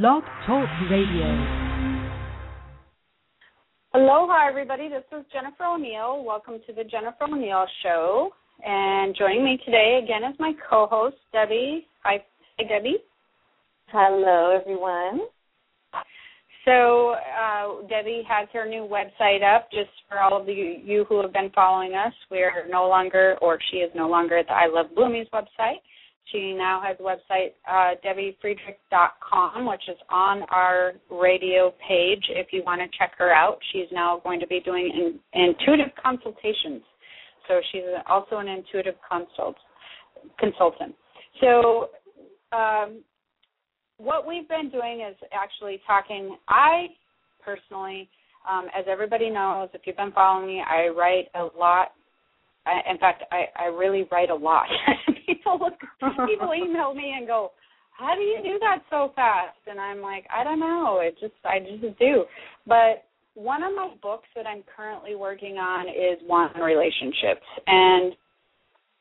Blog Talk Radio. Aloha, everybody. This is Jennifer O'Neill. Welcome to the Jennifer O'Neill Show. And joining me today again is my co-host Debbie. Hi, hi Debbie. Hello, everyone. So uh, Debbie has her new website up. Just for all of you, you who have been following us, we're no longer, or she is no longer at the I Love Bloomies website. She now has a website, uh, DebbieFriedrich.com, which is on our radio page if you want to check her out. She's now going to be doing in, intuitive consultations. So she's also an intuitive consult, consultant. So um, what we've been doing is actually talking. I personally, um, as everybody knows, if you've been following me, I write a lot. I, in fact, I, I really write a lot. people look, people email me and go, "How do you do that so fast?" And I'm like, I don't know. It just I just do. But one of my books that I'm currently working on is one relationships, and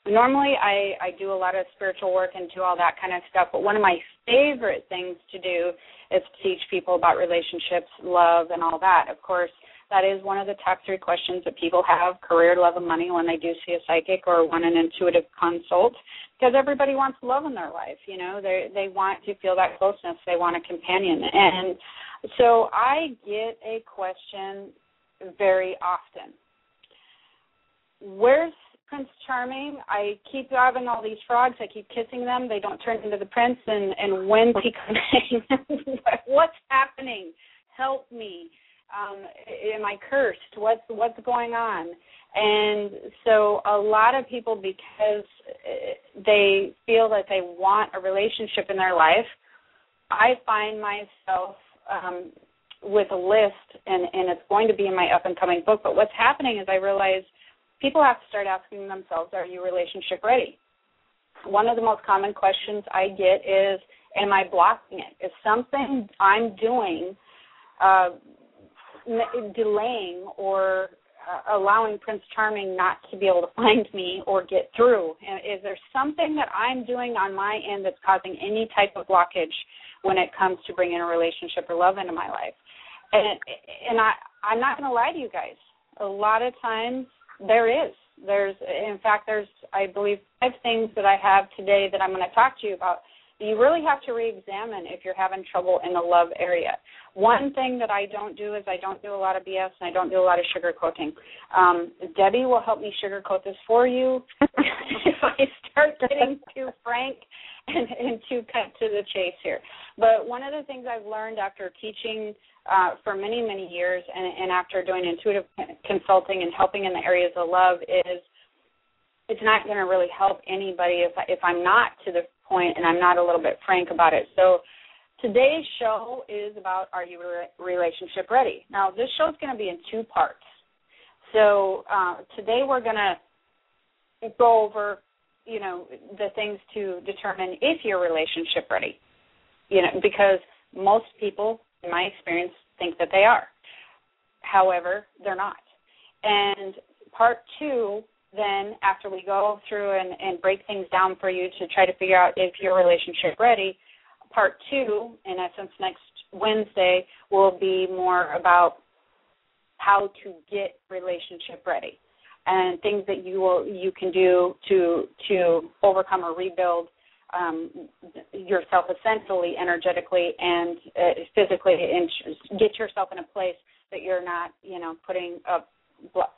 normally I, I do a lot of spiritual work and do all that kind of stuff, but one of my favorite things to do is teach people about relationships, love, and all that. Of course, that is one of the top three questions that people have career, love, and money when they do see a psychic or want an intuitive consult because everybody wants love in their life. You know, they they want to feel that closeness, they want a companion. And so I get a question very often. Where's Prince Charming. I keep having all these frogs. I keep kissing them. They don't turn into the prince. And and when's he coming? What's happening? Help me. Um, am I cursed? What's what's going on? And so a lot of people, because they feel that they want a relationship in their life, I find myself um, with a list, and and it's going to be in my up and coming book. But what's happening is I realize people have to start asking themselves, are you relationship ready? One of the most common questions I get is, am I blocking it? Is something I'm doing uh, delaying or uh, allowing Prince Charming not to be able to find me or get through? Is there something that I'm doing on my end that's causing any type of blockage when it comes to bringing a relationship or love into my life? And and I I'm not going to lie to you guys. A lot of times there is. There's, in fact, there's, I believe, five things that I have today that I'm going to talk to you about. You really have to re-examine if you're having trouble in the love area. One thing that I don't do is I don't do a lot of BS and I don't do a lot of sugarcoating. Um, Debbie will help me sugarcoat this for you if I start getting too frank and, and too cut to the chase here. But one of the things I've learned after teaching uh, for many, many years, and, and after doing intuitive consulting and helping in the areas of love, is it's not going to really help anybody if if I'm not to the point and I'm not a little bit frank about it. So today's show is about are you re- relationship ready? Now this show is going to be in two parts. So uh, today we're going to go over you know the things to determine if you're relationship ready. You know because most people in my experience, think that they are. However, they're not. And part two, then after we go through and, and break things down for you to try to figure out if your relationship ready, part two, in essence, next Wednesday will be more about how to get relationship ready and things that you will you can do to to overcome or rebuild um, yourself essentially energetically and uh, physically and get yourself in a place that you're not you know putting a,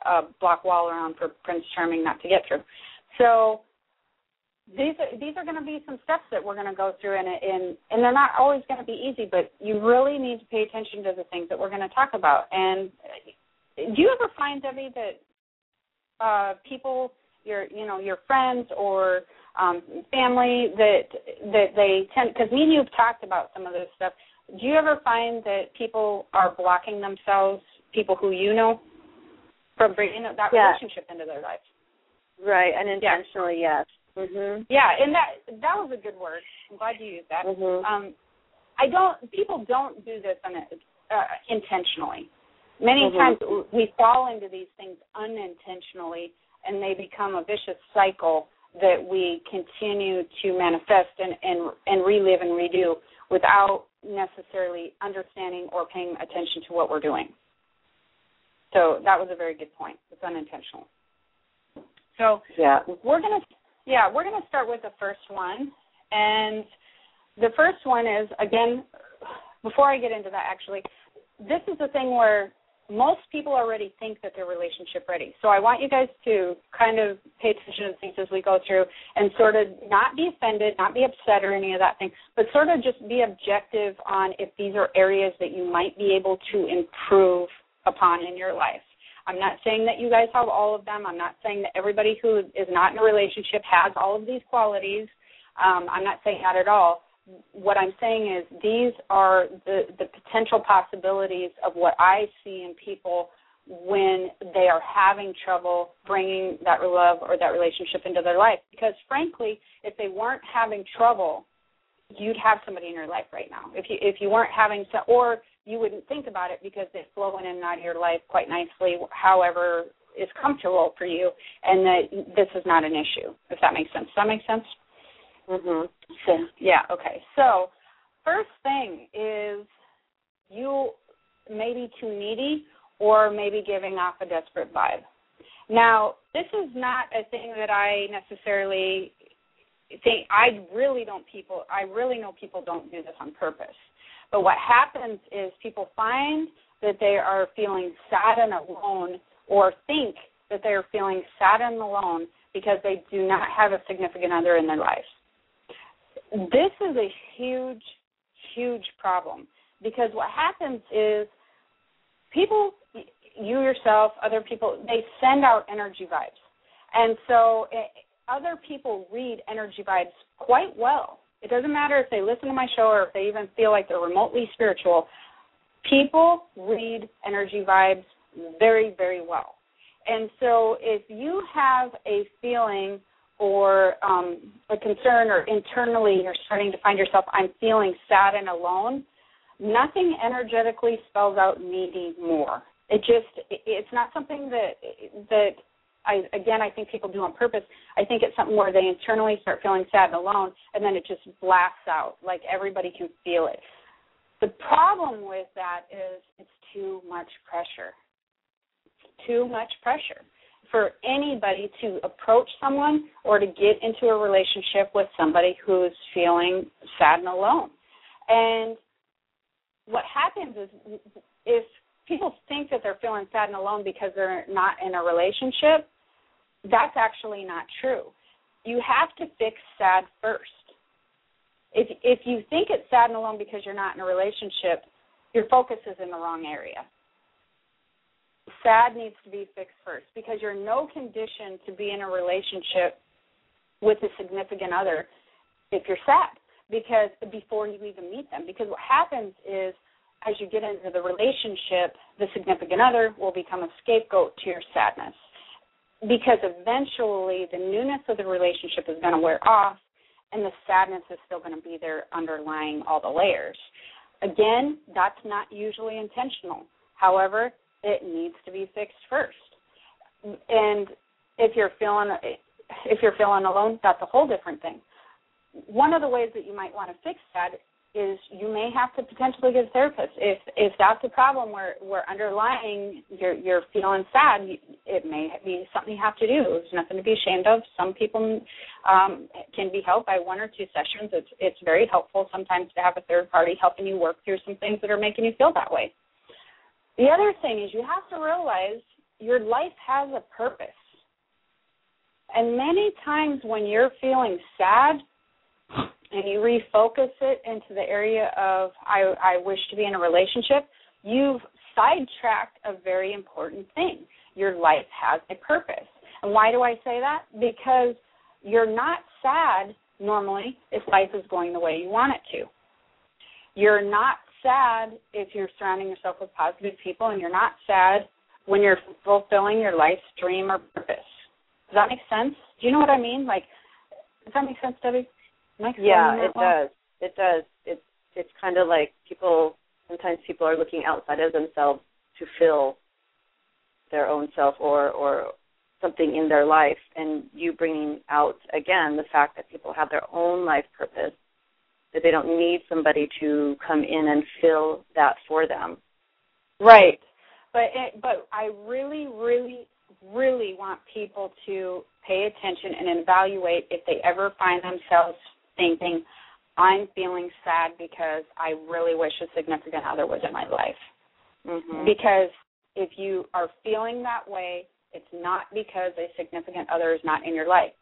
a block wall around for prince charming not to get through. So these are these are going to be some steps that we're going to go through and and and they're not always going to be easy but you really need to pay attention to the things that we're going to talk about. And do you ever find debbie that uh people your you know your friends or um, family that that they tend because me and you've talked about some of this stuff. Do you ever find that people are blocking themselves, people who you know, from bringing that yeah. relationship into their lives? Right, unintentionally, yeah. yes. Mhm. Yeah, and that that was a good word. I'm glad you used that. Mm-hmm. Um, I don't. People don't do this on a, uh, intentionally. Many mm-hmm. times we fall into these things unintentionally, and they become a vicious cycle that we continue to manifest and, and, and relive and redo without necessarily understanding or paying attention to what we're doing. So that was a very good point. It's unintentional. So yeah, we're gonna yeah we're gonna start with the first one, and the first one is again before I get into that actually, this is the thing where most people already think that they're relationship ready. So I want you guys to kind of pay attention to things as we go through and sort of not be offended, not be upset or any of that thing, but sort of just be objective on if these are areas that you might be able to improve upon in your life. I'm not saying that you guys have all of them. I'm not saying that everybody who is not in a relationship has all of these qualities. Um, I'm not saying that at all what I'm saying is these are the, the potential possibilities of what I see in people when they are having trouble bringing that love or that relationship into their life. Because frankly, if they weren't having trouble, you'd have somebody in your life right now. If you if you weren't having to, or you wouldn't think about it because they flow in and out of your life quite nicely, however is comfortable for you, and that this is not an issue. If that makes sense. Does that make sense? Mhm. So yeah, okay. So first thing is you may be too needy or maybe giving off a desperate vibe. Now, this is not a thing that I necessarily think I really don't people I really know people don't do this on purpose. But what happens is people find that they are feeling sad and alone or think that they are feeling sad and alone because they do not have a significant other in their life this is a huge, huge problem because what happens is people, you yourself, other people, they send out energy vibes. And so it, other people read energy vibes quite well. It doesn't matter if they listen to my show or if they even feel like they're remotely spiritual. People read energy vibes very, very well. And so if you have a feeling or um, a concern or internally you're starting to find yourself, I'm feeling sad and alone, nothing energetically spells out needy more. It just, it's not something that, that I, again, I think people do on purpose. I think it's something where they internally start feeling sad and alone, and then it just blasts out. Like everybody can feel it. The problem with that is it's too much pressure. Too much pressure for anybody to approach someone or to get into a relationship with somebody who's feeling sad and alone. And what happens is if people think that they're feeling sad and alone because they're not in a relationship, that's actually not true. You have to fix sad first. If if you think it's sad and alone because you're not in a relationship, your focus is in the wrong area sad needs to be fixed first because you're no condition to be in a relationship with a significant other if you're sad because before you even meet them because what happens is as you get into the relationship the significant other will become a scapegoat to your sadness because eventually the newness of the relationship is going to wear off and the sadness is still going to be there underlying all the layers again that's not usually intentional however it needs to be fixed first. And if you're feeling if you're feeling alone, that's a whole different thing. One of the ways that you might want to fix that is you may have to potentially get a therapist. If if that's a problem where where underlying you're you're feeling sad it may be something you have to do. There's nothing to be ashamed of. Some people um can be helped by one or two sessions. It's it's very helpful sometimes to have a third party helping you work through some things that are making you feel that way. The other thing is you have to realize your life has a purpose. And many times when you're feeling sad and you refocus it into the area of I, I wish to be in a relationship, you've sidetracked a very important thing. Your life has a purpose. And why do I say that? Because you're not sad normally if life is going the way you want it to. You're not sad if you're surrounding yourself with positive people, and you're not sad when you're fulfilling your life's dream or purpose. Does that make sense? Do you know what I mean? Like, does that make sense, Debbie? Yeah, it well? does. It does. It's it's kind of like people. Sometimes people are looking outside of themselves to fill their own self or or something in their life and you bringing out again the fact that people have their own life purpose that they don't need somebody to come in and fill that for them right but it, but I really really really want people to pay attention and evaluate if they ever find themselves thinking I'm feeling sad because I really wish a significant other was in my life. Mm-hmm. Because if you are feeling that way, it's not because a significant other is not in your life.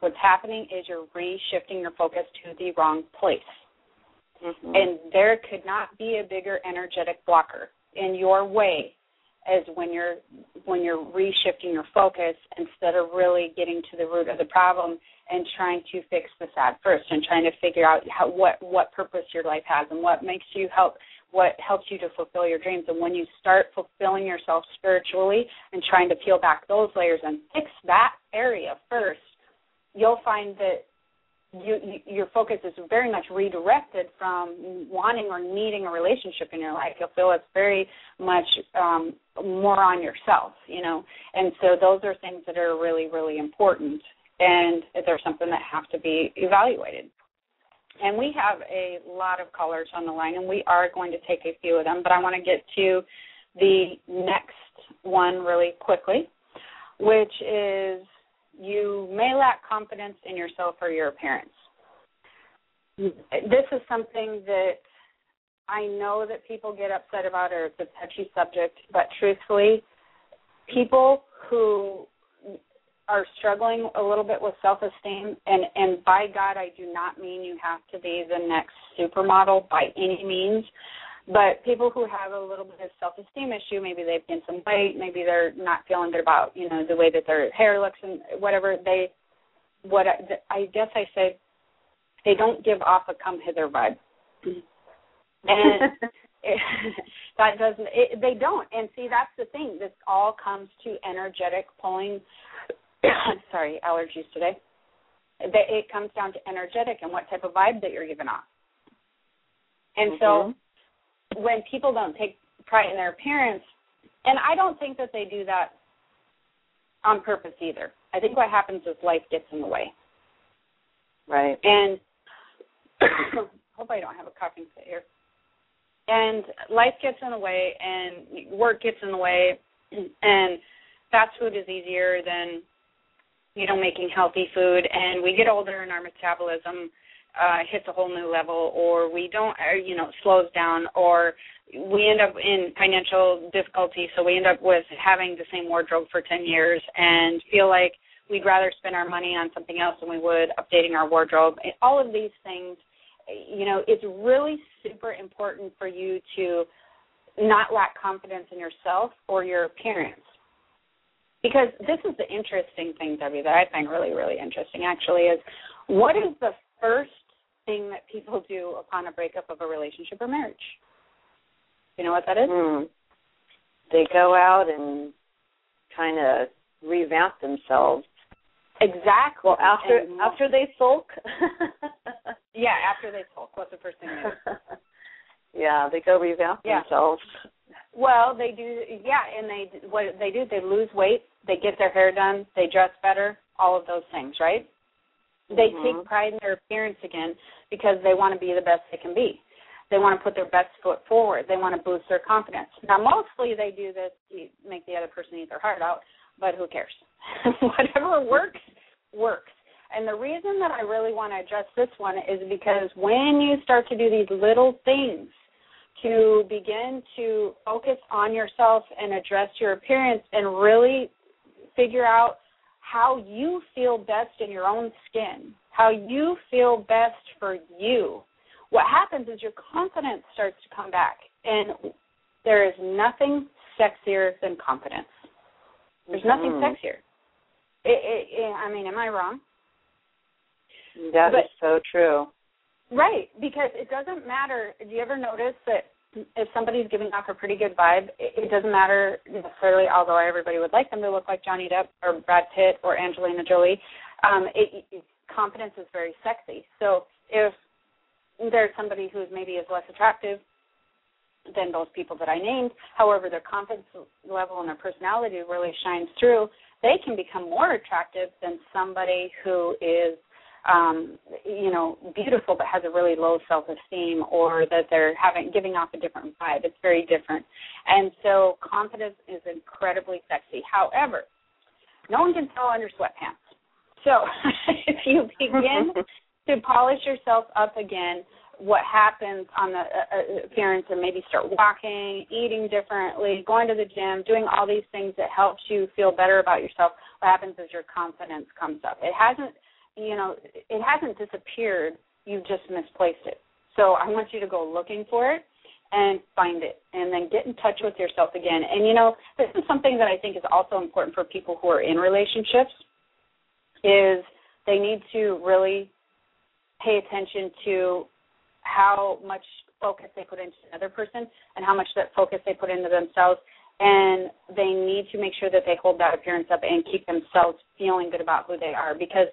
What's happening is you're reshifting your focus to the wrong place. Mm-hmm. And there could not be a bigger energetic blocker in your way as when you're when you're reshifting your focus instead of really getting to the root of the problem and trying to fix the sad first and trying to figure out how what what purpose your life has and what makes you help what helps you to fulfill your dreams and when you start fulfilling yourself spiritually and trying to peel back those layers and fix that area first you'll find that you, you, your focus is very much redirected from wanting or needing a relationship in your life. You'll feel it's very much um, more on yourself, you know. And so those are things that are really, really important, and they're something that have to be evaluated. And we have a lot of callers on the line, and we are going to take a few of them, but I want to get to the next one really quickly, which is you may lack confidence in yourself or your appearance. This is something that I know that people get upset about or it's a touchy subject, but truthfully, people who are struggling a little bit with self esteem and and by God I do not mean you have to be the next supermodel by any means, but people who have a little bit of self esteem issue, maybe they've gained some weight, maybe they're not feeling good about you know the way that their hair looks and whatever they, what I, I guess I say, they don't give off a come hither vibe, and it, that doesn't it, they don't. And see that's the thing. This all comes to energetic pulling. sorry, allergies today. It comes down to energetic and what type of vibe that you're giving off. And mm-hmm. so when people don't take pride in their appearance, and I don't think that they do that on purpose either. I think what happens is life gets in the way. Right. And hope I don't have a coughing fit here. And life gets in the way, and work gets in the way, and fast food is easier than you know making healthy food. And we get older, and our metabolism uh, hits a whole new level, or we don't, or, you know, slows down, or we end up in financial difficulty, so we end up with having the same wardrobe for 10 years and feel like we'd rather spend our money on something else than we would updating our wardrobe. All of these things, you know, it's really super important for you to not lack confidence in yourself or your appearance. Because this is the interesting thing, Debbie, that I find really, really interesting actually is what is the first thing that people do upon a breakup of a relationship or marriage. You know what that is? Mm. They go out and kind of revamp themselves. Exactly. Well, after and after they sulk. yeah, after they sulk. What's the first thing they do? yeah, they go revamp yeah. themselves. Well, they do. Yeah, and they what they do? They lose weight. They get their hair done. They dress better. All of those things, right? They mm-hmm. take pride in their appearance again because they want to be the best they can be. They want to put their best foot forward. They want to boost their confidence. Now, mostly they do this to make the other person eat their heart out, but who cares? Whatever works, works. And the reason that I really want to address this one is because when you start to do these little things to begin to focus on yourself and address your appearance and really figure out how you feel best in your own skin, how you feel best for you. What happens is your confidence starts to come back, and there is nothing sexier than confidence. There's nothing mm-hmm. sexier. It, it, it, I mean, am I wrong? That but, is so true. Right, because it doesn't matter. Do you ever notice that if somebody's giving off a pretty good vibe, it, doesn't matter necessarily. Although everybody would like them to look like Johnny Depp or Brad Pitt or Angelina Jolie, um, it, it, confidence is very sexy. So if there's somebody who's maybe is less attractive, than those people that I named. However, their confidence level and their personality really shines through. They can become more attractive than somebody who is um you know beautiful but has a really low self esteem or that they're having giving off a different vibe. It's very different. And so confidence is incredibly sexy. However no one can tell under sweatpants. So if you begin to polish yourself up again what happens on the uh, uh, appearance and maybe start walking, eating differently, going to the gym, doing all these things that helps you feel better about yourself, what happens is your confidence comes up. It hasn't, you know, it hasn't disappeared. You've just misplaced it. So I want you to go looking for it and find it and then get in touch with yourself again. And you know, this is something that I think is also important for people who are in relationships is they need to really pay attention to how much focus they put into another person and how much that focus they put into themselves and they need to make sure that they hold that appearance up and keep themselves feeling good about who they are because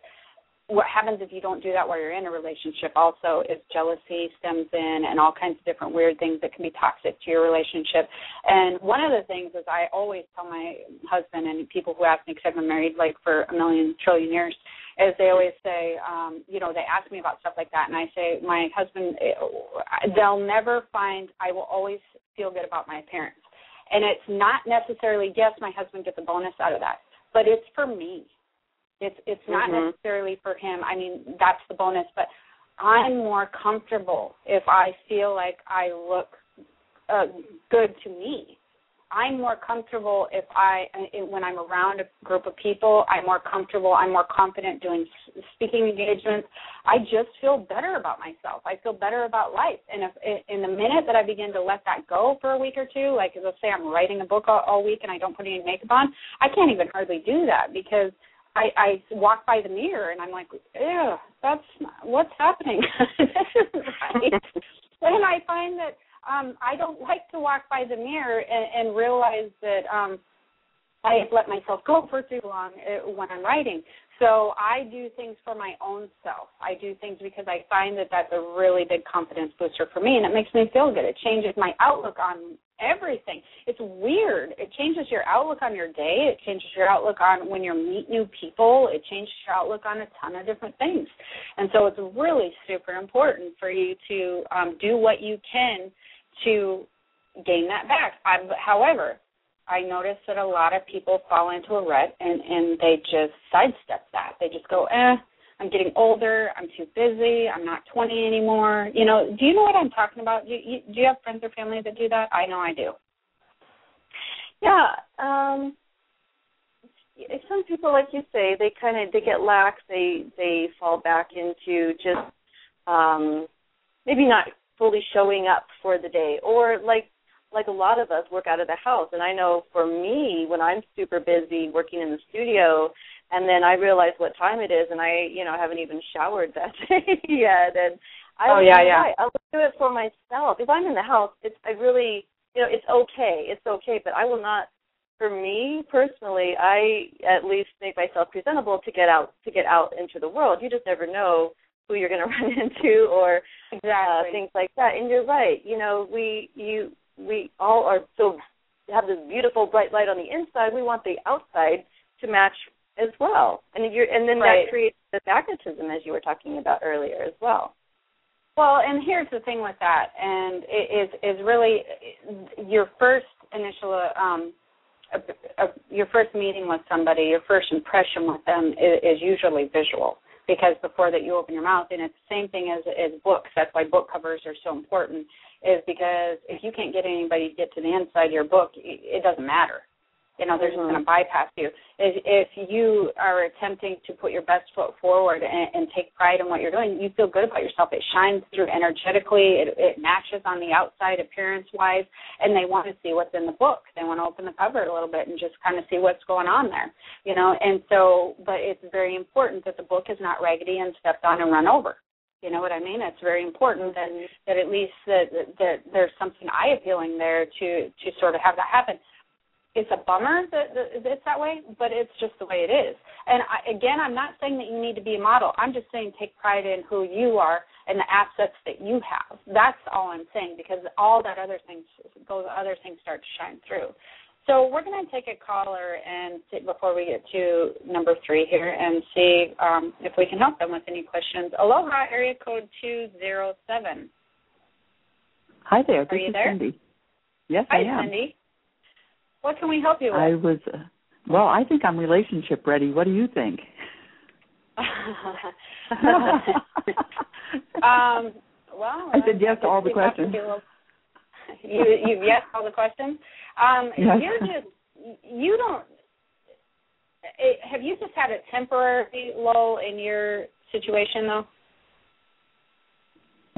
what happens if you don't do that while you're in a relationship also is jealousy stems in and all kinds of different weird things that can be toxic to your relationship. And one of the things is I always tell my husband and people who ask me because I've been married like for a million trillion years is they always say, um, you know, they ask me about stuff like that, and I say, my husband, eh, they'll never find. I will always feel good about my appearance, and it's not necessarily. Yes, my husband gets a bonus out of that, but it's for me. It's it's not mm-hmm. necessarily for him. I mean, that's the bonus, but I'm more comfortable if I feel like I look uh, good to me I'm more comfortable if I when I'm around a group of people. I'm more comfortable. I'm more confident doing speaking engagements. I just feel better about myself. I feel better about life. And if in the minute that I begin to let that go for a week or two, like let's say I'm writing a book all, all week and I don't put any makeup on, I can't even hardly do that because I, I walk by the mirror and I'm like, ew, that's what's happening. this isn't right. and I find that um, I don't like to walk by the mirror and, and realize that um, I have let myself go for too long uh, when I'm writing. So I do things for my own self. I do things because I find that that's a really big confidence booster for me, and it makes me feel good. It changes my outlook on everything. It's weird. It changes your outlook on your day. It changes your outlook on when you meet new people. It changes your outlook on a ton of different things. And so it's really super important for you to um, do what you can to gain that back. I'm, however, I notice that a lot of people fall into a rut and and they just sidestep that. They just go, eh, I'm getting older. I'm too busy. I'm not 20 anymore. You know, do you know what I'm talking about? Do you, do you have friends or family that do that? I know I do. Yeah. Um some people like you say they kind of they get lax they they fall back into just um maybe not fully showing up for the day or like like a lot of us work out of the house. And i know for me when i'm super busy working in the studio and then i realize what time it is and i you know haven't even showered that day yet. And i oh yeah yeah. i'll do it for myself. If i'm in the house it's i really you know it's okay. It's okay. But i will not for me personally i at least make myself presentable to get out to get out into the world. You just never know who you're going to run into or uh, exactly. uh, things like that. And you're right. You know, we you we all are so have this beautiful bright light on the inside. We want the outside to match as well. And you're and then right. that creates the magnetism as you were talking about earlier as well. Well, and here's the thing with that, and it is is really your first initial um, a, a, your first meeting with somebody, your first impression with them is, is usually visual because before that you open your mouth and it's the same thing as as books. That's why book covers are so important is because if you can't get anybody to get to the inside of your book it doesn't matter you know they're just going to bypass you. If if you are attempting to put your best foot forward and, and take pride in what you're doing you feel good about yourself. It shines through energetically. It, it matches on the outside appearance wise and they want to see what's in the book. They want to open the cover a little bit and just kind of see what's going on there you know? And so but it's very important that the book is not raggedy and stepped on and run over. You know what I mean? It's very important that that at least that that there's something eye appealing there to to sort of have that happen it's a bummer that, that it's that way, but it's just the way it is. And I, again, I'm not saying that you need to be a model. I'm just saying take pride in who you are and the assets that you have. That's all I'm saying because all that other things, those other things start to shine through. So we're going to take a caller and see, before we get to number three here and see um, if we can help them with any questions. Aloha, area code two zero seven. Hi there. Are you is there? Cindy. Yes, Hi, I am. Cindy. What can we help you with? I was. Uh, well, I think I'm relationship ready. What do you think? um, well, I said yes to all the questions. Little, you you yes all the questions. Um, yes. You're just you don't. It, have you just had a temporary lull in your situation though?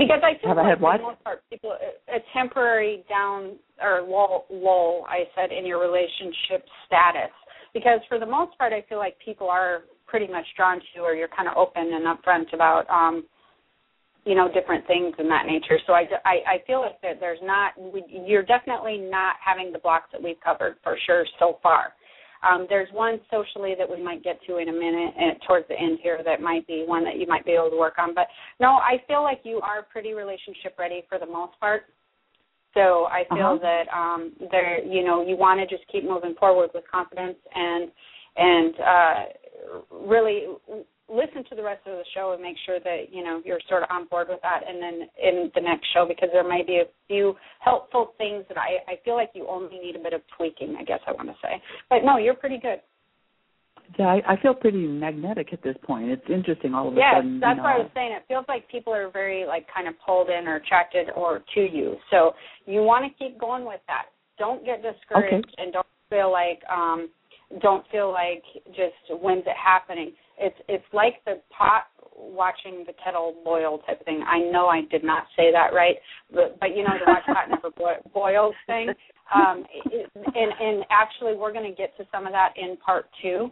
Because I feel have like I had for what? the most part, people a temporary down or lull, lull. I said in your relationship status. Because for the most part, I feel like people are pretty much drawn to you, or you're kind of open and upfront about, um, you know, different things in that nature. So I, I, I feel like that there's not, we, you're definitely not having the blocks that we've covered for sure so far. Um, there's one socially that we might get to in a minute and towards the end here that might be one that you might be able to work on. But no, I feel like you are pretty relationship ready for the most part. So I feel uh-huh. that um there you know, you want to just keep moving forward with confidence and and uh really listen to the rest of the show and make sure that you know you're sort of on board with that and then in the next show because there may be a few helpful things that I, I feel like you only need a bit of tweaking i guess i want to say but no you're pretty good yeah I, I feel pretty magnetic at this point it's interesting all of a yes, sudden that's you know, what I was saying. It feels like people are very like kind of pulled in or attracted or to you. So you want to keep going with that. Don't get discouraged okay. and don't feel like um don't feel like just when's it happening it's it's like the pot watching the kettle boil type thing. I know I did not say that right, but but you know the watch pot never boils thing. Um, it, and and actually we're going to get to some of that in part two,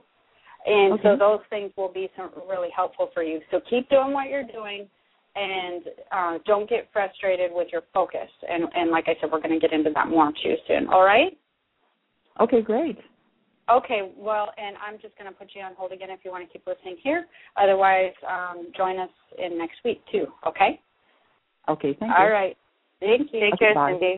and okay. so those things will be some really helpful for you. So keep doing what you're doing. And uh, don't get frustrated with your focus. And, and like I said, we're going to get into that more too soon. All right? Okay, great. Okay, well, and I'm just going to put you on hold again if you want to keep listening here. Otherwise, um, join us in next week too. Okay. Okay. Thank All you. right. Thank you. Take care, bye. Cindy.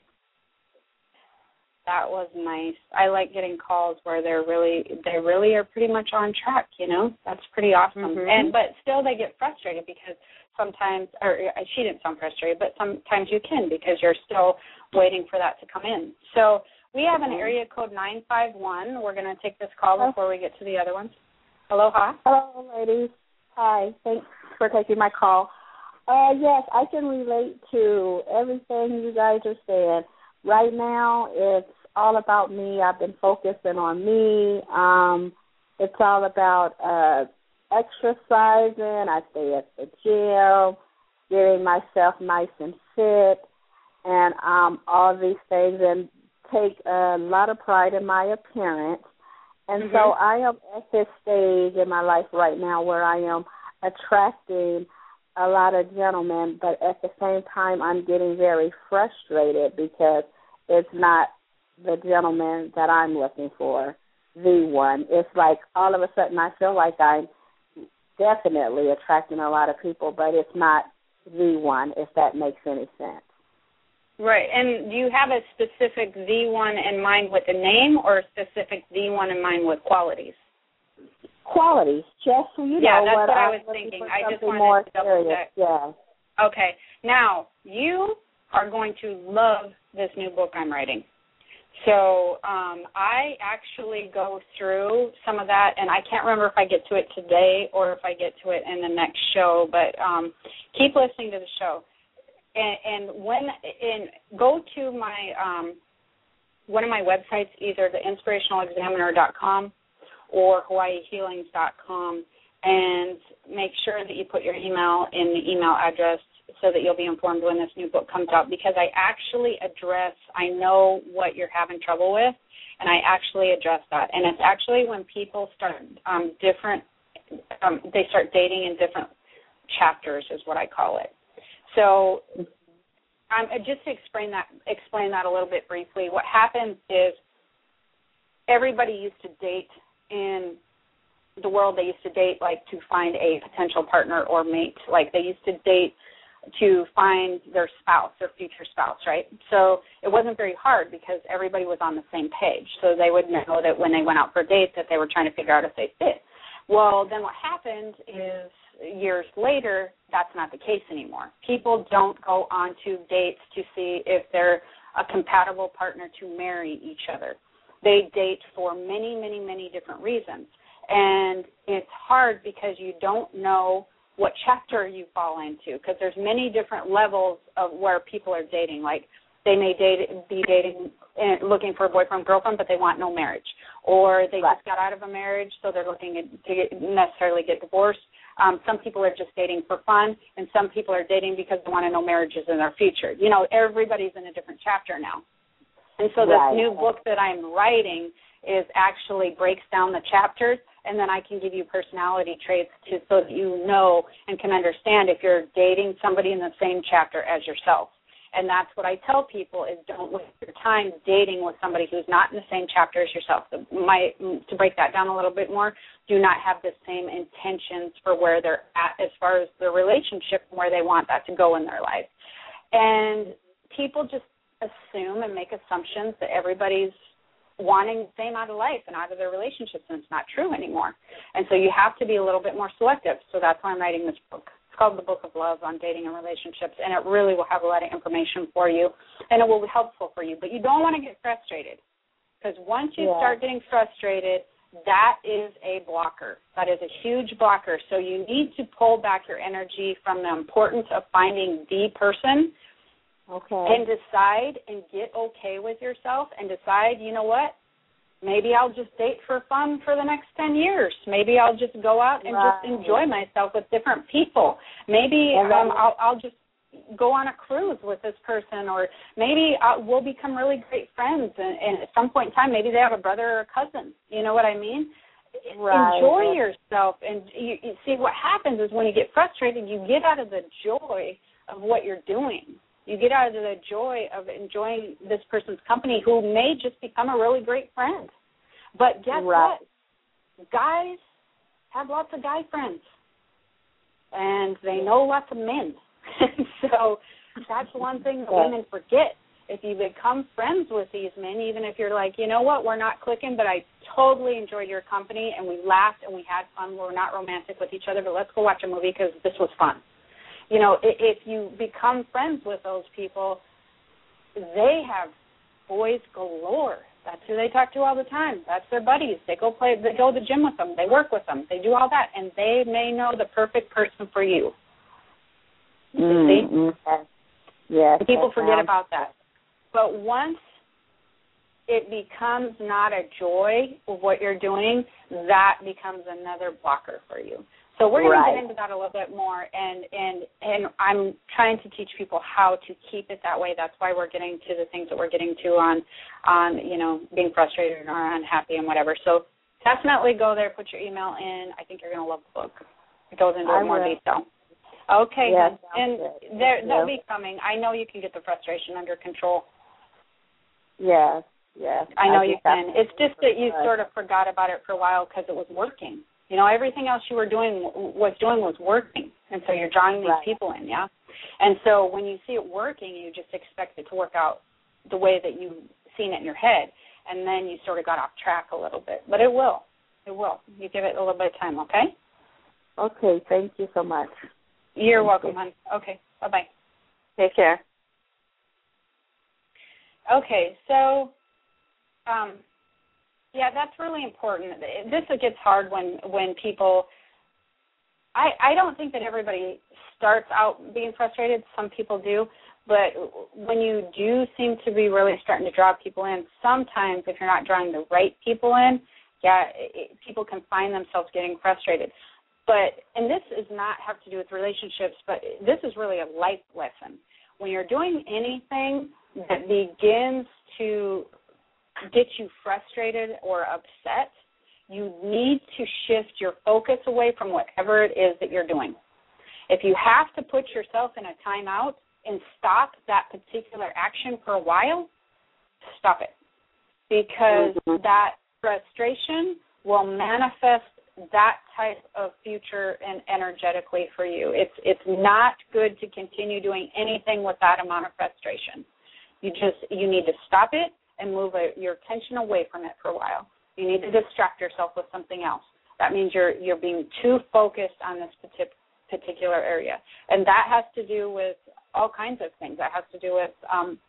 That was nice. I like getting calls where they're really they really are pretty much on track. You know, that's pretty awesome. Mhm. And but still they get frustrated because sometimes, or uh, she didn't sound frustrated, but sometimes you can because you're still waiting for that to come in. So we have an area code 951. We're going to take this call before we get to the other ones. Aloha. Hello, ladies. Hi. Thanks for taking my call. Uh, yes, I can relate to everything you guys are saying. Right now, it's all about me. I've been focusing on me. Um, it's all about uh, exercising. I stay at the gym, getting myself nice and fit, and um, all these things. And take a lot of pride in my appearance. And Mhm. so I am at this stage in my life right now where I am attracting a lot of gentlemen, but at the same time I'm getting very frustrated because it's not the gentleman that I'm looking for, the one. It's like all of a sudden I feel like I'm definitely attracting a lot of people, but it's not the one, if that makes any sense. Right. And do you have a specific V1 in mind with a name or a specific V1 in mind with qualities? Qualities, just so you Yeah, know that's what, what I was thinking. I just wanted more to double serious. check. Yeah. Okay. Now, you are going to love this new book I'm writing. So um, I actually go through some of that, and I can't remember if I get to it today or if I get to it in the next show. But um, keep listening to the show, and, and when and go to my um, one of my websites, either the inspirationalexaminer.com or hawaiihealings.com, and make sure that you put your email in the email address so that you'll be informed when this new book comes out because I actually address I know what you're having trouble with and I actually address that. And it's actually when people start um different um they start dating in different chapters is what I call it. So um just to explain that explain that a little bit briefly, what happens is everybody used to date in the world they used to date like to find a potential partner or mate. Like they used to date to find their spouse their future spouse right? So it wasn't very hard because everybody was on the same page. So they would know that when they went out for dates that they were trying to figure out if they fit. Well then what happened is years later that's not the case anymore. People don't go on to dates to see if they're a compatible partner to marry each other. They date for many many many different reasons. And it's hard because you don't know what chapter you fall into because there's many different levels of where people are dating. Like they may date be dating and looking for a boyfriend girlfriend but they want no marriage. Or they right. just got out of a marriage so they're looking to get, necessarily get divorced um, some people are just dating for fun and some people are dating because they want to know marriages in their future you know everybody's in a different chapter now and so this right. new book that i'm writing is actually breaks down the chapters and then I can give you personality traits to so that you know and can understand if you're dating somebody in the same chapter as yourself. And that's what I tell people is don't waste your time dating with somebody who's not in the same chapter as yourself. My, to break that down a little bit more, do not have the same intentions for where they're at as far as the relationship and where they want that to go in their life. And people just assume and make assumptions that everybody's wanting the same out of life and out of their relationships, and it's not true anymore. And so you have to be a little bit more selective. So that's why I'm writing this book. It's called The Book of Love on Dating and Relationships, and it really will have a lot of information for you, and it will be helpful for you. But you don't want to get frustrated because once you yeah. start getting frustrated, that is a blocker. That is a huge blocker. So you need to pull back your energy from the importance of finding the person Okay. And decide and get okay with yourself and decide, you know what? Maybe I'll just date for fun for the next 10 years. Maybe I'll just go out and right. just enjoy myself with different people. Maybe um, I'll, I'll just go on a cruise with this person or maybe I'll, uh, we'll become really great friends and, and at some point in time maybe they have a brother or a cousin you know what i mean right. enjoy yourself and you, you see what happens is when you get frustrated you get out of the joy of what you're doing you get out of the joy of enjoying this person's company who may just become a really great friend. But guess right. what? Guys have lots of guy friends. And they know lots of men. so that's one thing that women forget. If you become friends with these men, even if you're like, you know what, we're not clicking, but I totally enjoyed your company and we laughed and we had fun. We're not romantic with each other, but let's go watch a movie because this was fun you know, if you become friends with those people, they have boys galore. That's who they talk to all the time. That's their buddies. They go play. They go to the gym with them. They work with them. They do all that, and they may know the perfect person for you. Mm-hmm. Yes. People forget sounds... about that. But once it becomes not a joy of what you're doing, that becomes another blocker for you. So we're going right. to get into that a little bit more, and and and I'm trying to teach people how to keep it that way. That's why we're getting to the things that we're getting to on on you know being frustrated or unhappy and whatever. So definitely go there, put your email in. I think you're going to love the book. It goes into I more will. detail. Okay, yes, and there, they'll be coming. I know you can get the frustration under control. Yes, yes. I know I you can. It's just that you sort of forgot about it for a while because it was working. You know, everything else you were doing was doing was working, and so you're drawing these right. people in, yeah. And so when you see it working, you just expect it to work out the way that you've seen it in your head, and then you sort of got off track a little bit. But it will, it will. You give it a little bit of time, okay? Okay. Thank you so much. You're thank welcome, you. honey. Okay. Bye bye. Take care. Okay, so um, yeah, that's really important. This gets hard when when people. I I don't think that everybody starts out being frustrated. Some people do, but when you do seem to be really starting to draw people in, sometimes if you're not drawing the right people in, yeah, it, people can find themselves getting frustrated. But and this is not have to do with relationships, but this is really a life lesson. When you're doing anything that begins to get you frustrated or upset, you need to shift your focus away from whatever it is that you're doing. If you have to put yourself in a timeout and stop that particular action for a while, stop it. Because mm-hmm. that frustration will manifest that type of future and energetically for you. It's it's not good to continue doing anything with that amount of frustration. You just you need to stop it and move a, your attention away from it for a while. You need to distract yourself with something else. That means you're you're being too focused on this particular area, and that has to do with all kinds of things. That has to do with um,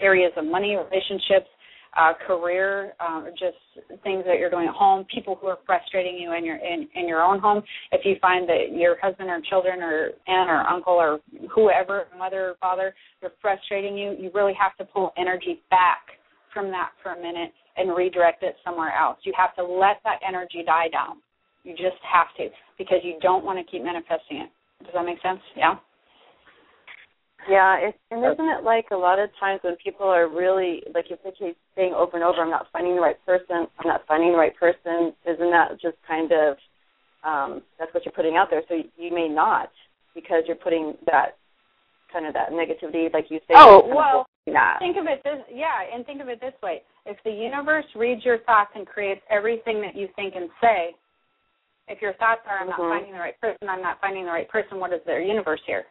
areas of money, relationships, uh, career, um, just things that you're doing at home, people who are frustrating you in your in, in your own home. If you find that your husband or children or aunt or uncle or whoever, mother or father, they're frustrating you, you really have to pull energy back from that for a minute and redirect it somewhere else. You have to let that energy die down. You just have to because you don't want to keep manifesting it. Does that make sense? Yeah. Yeah, it, and isn't it like a lot of times when people are really like if they keep saying over and over, "I'm not finding the right person," "I'm not finding the right person," isn't that just kind of um, that's what you're putting out there? So you may not because you're putting that kind of that negativity, like you say. Oh well, think of it this yeah, and think of it this way: if the universe reads your thoughts and creates everything that you think and say, if your thoughts are "I'm mm-hmm. not finding the right person," "I'm not finding the right person," what is their universe here?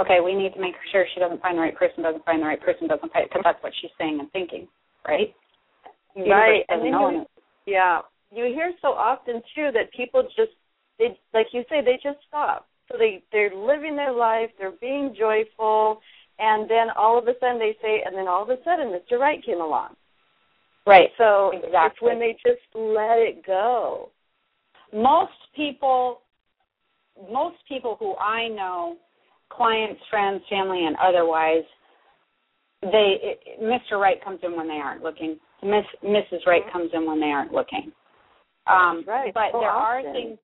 okay, we need to make sure she doesn't find the right person, doesn't find the right person, doesn't find because that's what she's saying and thinking, right? Right, and then you, yeah, you hear so often too that people just they like you say they just stop. So they they're living their life, they're being joyful, and then all of a sudden they say, and then all of a sudden Mr. Right came along. Right. So exactly. it's when they just let it go. Most people, most people who I know clients, friends, family, and otherwise, they it, Mr. Right comes in when they aren't looking. Miss Mrs. Right mm-hmm. comes in when they aren't looking. Um, right. But so there often. are things.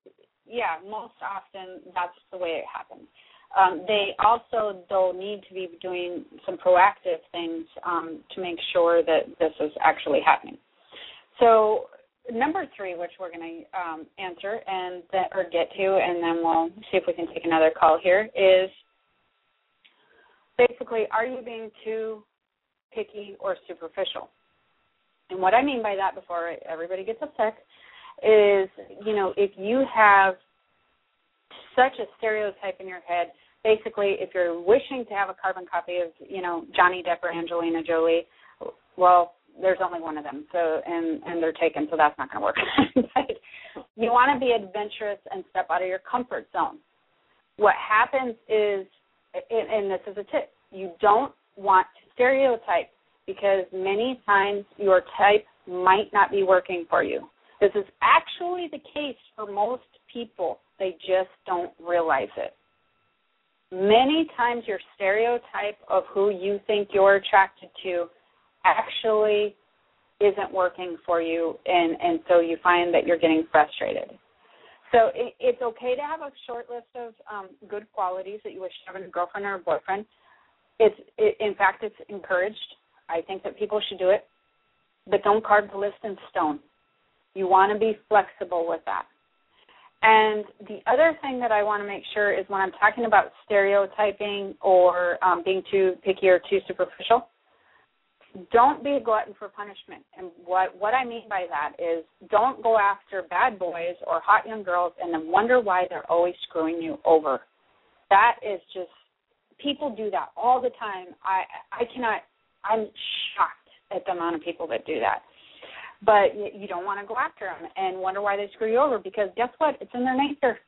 Yeah, most often that's the way it happens. Um, they also, though, need to be doing some proactive things um, to make sure that this is actually happening. So, number three, which we're going to um, answer and that, or get to, and then we'll see if we can take another call here, is basically, are you being too picky or superficial? And what I mean by that before everybody gets upset is, you know, if you have such a stereotype in your head, basically if you're wishing to have a carbon copy of, you know, Johnny Depp or Angelina Jolie, well, there's only one of them. So and and they're taken, so that's not going to work. you want to be adventurous and step out of your comfort zone. What happens is and this is a tip, you don't want to stereotype because many times your type might not be working for you. This is actually the case for most people. They just don't realize it. Many times your stereotype of who you think you're attracted to actually isn't working for you and and so you find that you're getting frustrated. So it, it's okay to have a short list of um, good qualities that you wish to have in a girlfriend or a boyfriend. It's it, in fact it's encouraged. I think that people should do it, but don't carve the list in stone. You want to be flexible with that. And the other thing that I want to make sure is when I'm talking about stereotyping or um, being too picky or too superficial, don't be a glutton for punishment. And what what I mean by that is don't go after bad boys or hot young girls and then wonder why they're always screwing you over. That is just people do that all the time. I I cannot I'm shocked at the amount of people that do that. But you, don't want to go after them and wonder why they screw you over because guess what? It's in their nature.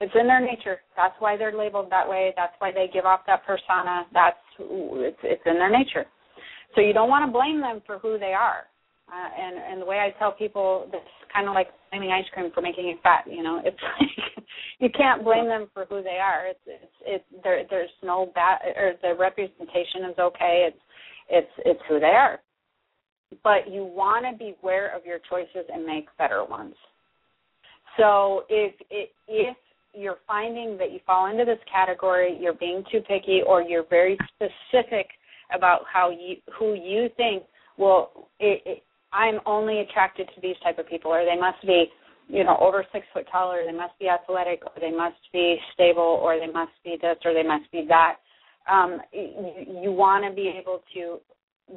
It's in their nature. That's why they're labeled that way. That's why they give off that persona. That's it's it's in their nature. So you don't want to blame them for who they are. Uh, and and the way I tell people, it's kind of like blaming ice cream for making it fat. You know, it's like you can't blame them for who they are. It's it's it's there. There's no bad or the representation is okay. It's it's it's who they are. But you want to be aware of your choices and make better ones. So if if you're finding that you fall into this category, you're being too picky, or you're very specific about how you who you think well it, it, I'm only attracted to these type of people or they must be you know over six foot tall or they must be athletic or they must be stable or they must be this or they must be that um, you, you want to be able to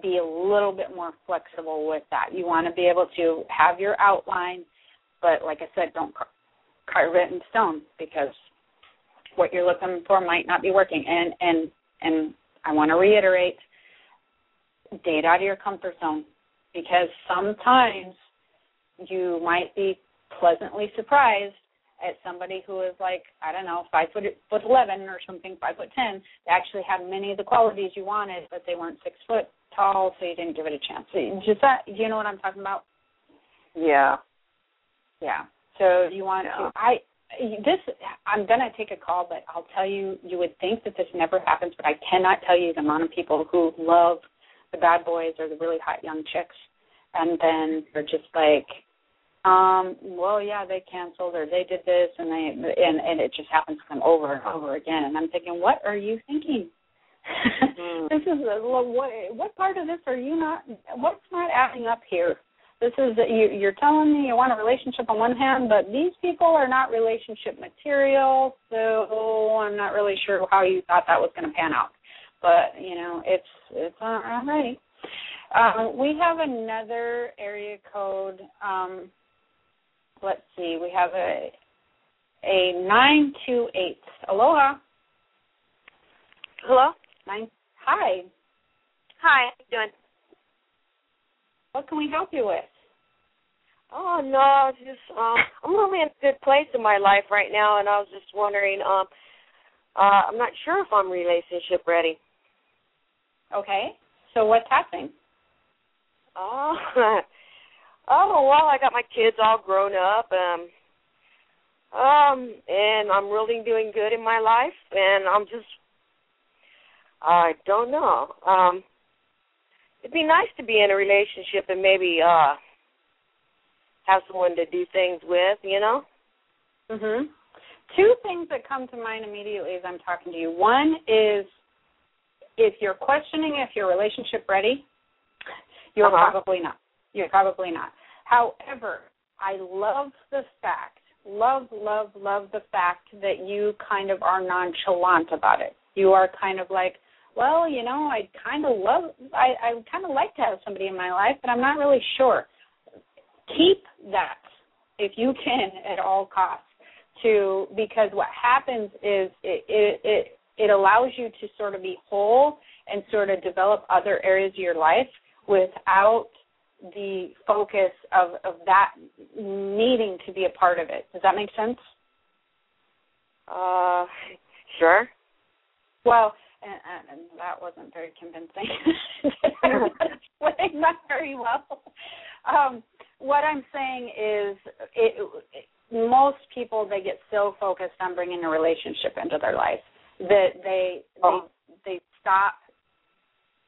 be a little bit more flexible with that. You want to be able to have your outline, but like I said, don't carve it in stone because what you're looking for might not be working. And and and I want to reiterate, date out of your comfort zone because sometimes you might be pleasantly surprised at somebody who is like I don't know five foot foot eleven or something, five foot ten. They actually had many of the qualities you wanted, but they weren't six foot tall, so you didn't give it a chance. So just that, you know what I'm talking about? Yeah. Yeah. So you want yeah. to I this I'm gonna take a call, but I'll tell you, you would think that this never happens, but I cannot tell you the amount of people who love the bad boys or the really hot young chicks, and then they're just like, um, well, yeah, they canceled or they did this, and they and and it just happens to them over and over again, and I'm thinking, what are you thinking? Mm. this is a, what what part of this are you not? What's not adding up here? this is that you, you're telling me you want a relationship on one hand, but these people are not relationship material, so I'm not really sure how you thought that was going to pan out. But you know, it's it's all right. Um, we have another area code. Um, let's see, we have a a nine two eight. Aloha. Hello. Nine. Hi. Hi. How you doing? What can we help you with? Oh no, just um I'm really in a good place in my life right now and I was just wondering, um uh I'm not sure if I'm relationship ready. Okay. So what's happening? Oh Oh well I got my kids all grown up, um um and I'm really doing good in my life and I'm just I don't know. Um it'd be nice to be in a relationship and maybe uh have someone to do things with, you know? Mhm. Two things that come to mind immediately as I'm talking to you. One is if you're questioning if your relationship ready, you're uh-huh. probably not. You're probably not. However, I love the fact, love, love, love the fact that you kind of are nonchalant about it. You are kind of like, well, you know, I kind of love, I, I kind of like to have somebody in my life, but I'm not really sure. Keep that if you can at all costs to because what happens is it it it, it allows you to sort of be whole and sort of develop other areas of your life without the focus of of that needing to be a part of it. Does that make sense? Uh, sure. Well, and, and that wasn't very convincing. That very well. Um, what I'm saying is, it, it, most people they get so focused on bringing a relationship into their life that they oh. they they stop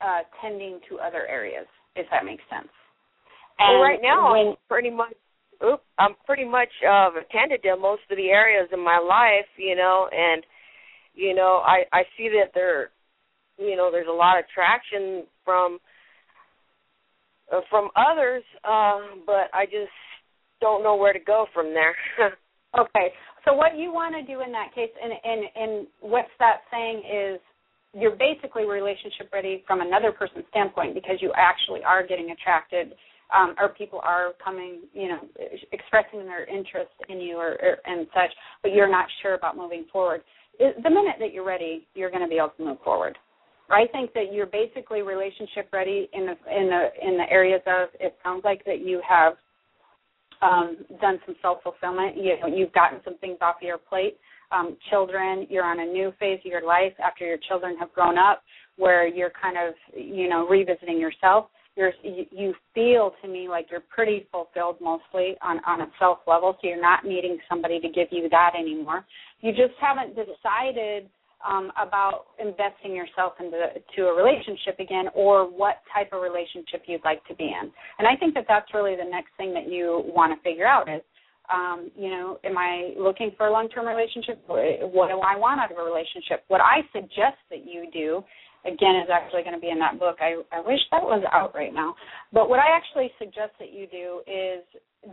uh, tending to other areas. If that makes sense. And well, right now, when, I'm pretty much. Oop, I'm pretty much uh, attended to most of the areas in my life, you know, and you know, I I see that there, you know, there's a lot of traction from uh, from others, uh, but I just don't know where to go from there. okay, so what you want to do in that case, and and and what's that saying is you're basically relationship ready from another person's standpoint because you actually are getting attracted um, or people are coming, you know, expressing their interest in you or, or and such, but you're not sure about moving forward. The minute that you're ready, you're going to be able to move forward. I think that you're basically relationship ready in the in the in the areas of it sounds like that you have um, done some self fulfillment. You know, you've gotten some things off your plate. Um, children, you're on a new phase of your life after your children have grown up, where you're kind of you know revisiting yourself. You're you, you feel to me like you're pretty fulfilled mostly on on a self level, so you're not needing somebody to give you that anymore. You just haven't decided um, about investing yourself into to a relationship again, or what type of relationship you'd like to be in. And I think that that's really the next thing that you want to figure out is, um, you know, am I looking for a long-term relationship? What do I want out of a relationship? What I suggest that you do, again, is actually going to be in that book. I, I wish that was out right now. But what I actually suggest that you do is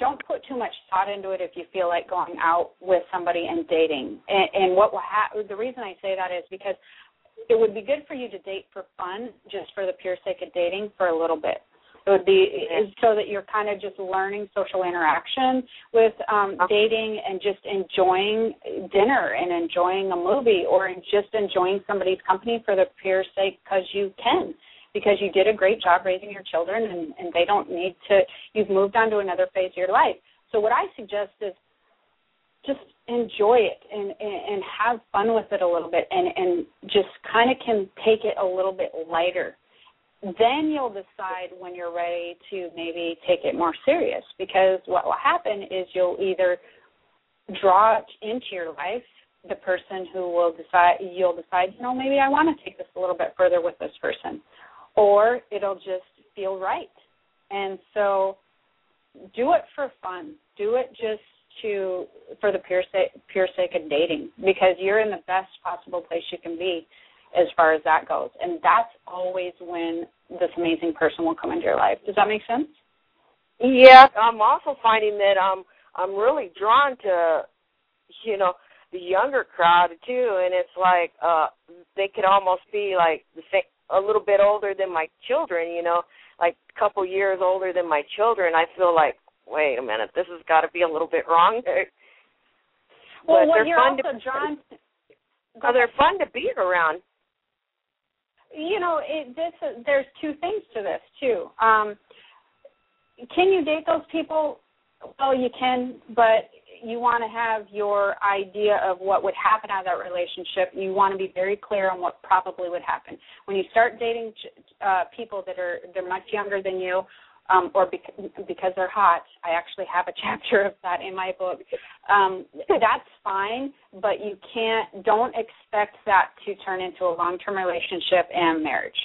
don't put too much thought into it if you feel like going out with somebody and dating. And, and what will ha- the reason I say that is because it would be good for you to date for fun, just for the pure sake of dating for a little bit. It would be so that you're kind of just learning social interaction with um dating and just enjoying dinner and enjoying a movie or just enjoying somebody's company for the pure sake because you can because you did a great job raising your children and, and they don't need to you've moved on to another phase of your life. So what I suggest is just enjoy it and, and, and have fun with it a little bit and, and just kind of can take it a little bit lighter. Then you'll decide when you're ready to maybe take it more serious because what will happen is you'll either draw into your life the person who will decide you'll decide, you know, maybe I want to take this a little bit further with this person. Or it'll just feel right. And so do it for fun. Do it just to for the pure sake pure sake of dating because you're in the best possible place you can be as far as that goes. And that's always when this amazing person will come into your life. Does that make sense? Yeah, I'm also finding that um I'm really drawn to you know the younger crowd too, and it's like uh they could almost be like the same, a little bit older than my children, you know, like a couple years older than my children. I feel like, wait a minute, this has got to be a little bit wrong. Well, but what they're you're fun also to, drawn to, oh, they're fun to be around. You know, it, this there's two things to this too. Um, can you date those people? Well, you can, but you want to have your idea of what would happen out of that relationship. You want to be very clear on what probably would happen when you start dating uh, people that are they're much younger than you. Um, or bec- because they're hot. I actually have a chapter of that in my book. Um, that's fine, but you can't. Don't expect that to turn into a long-term relationship and marriage,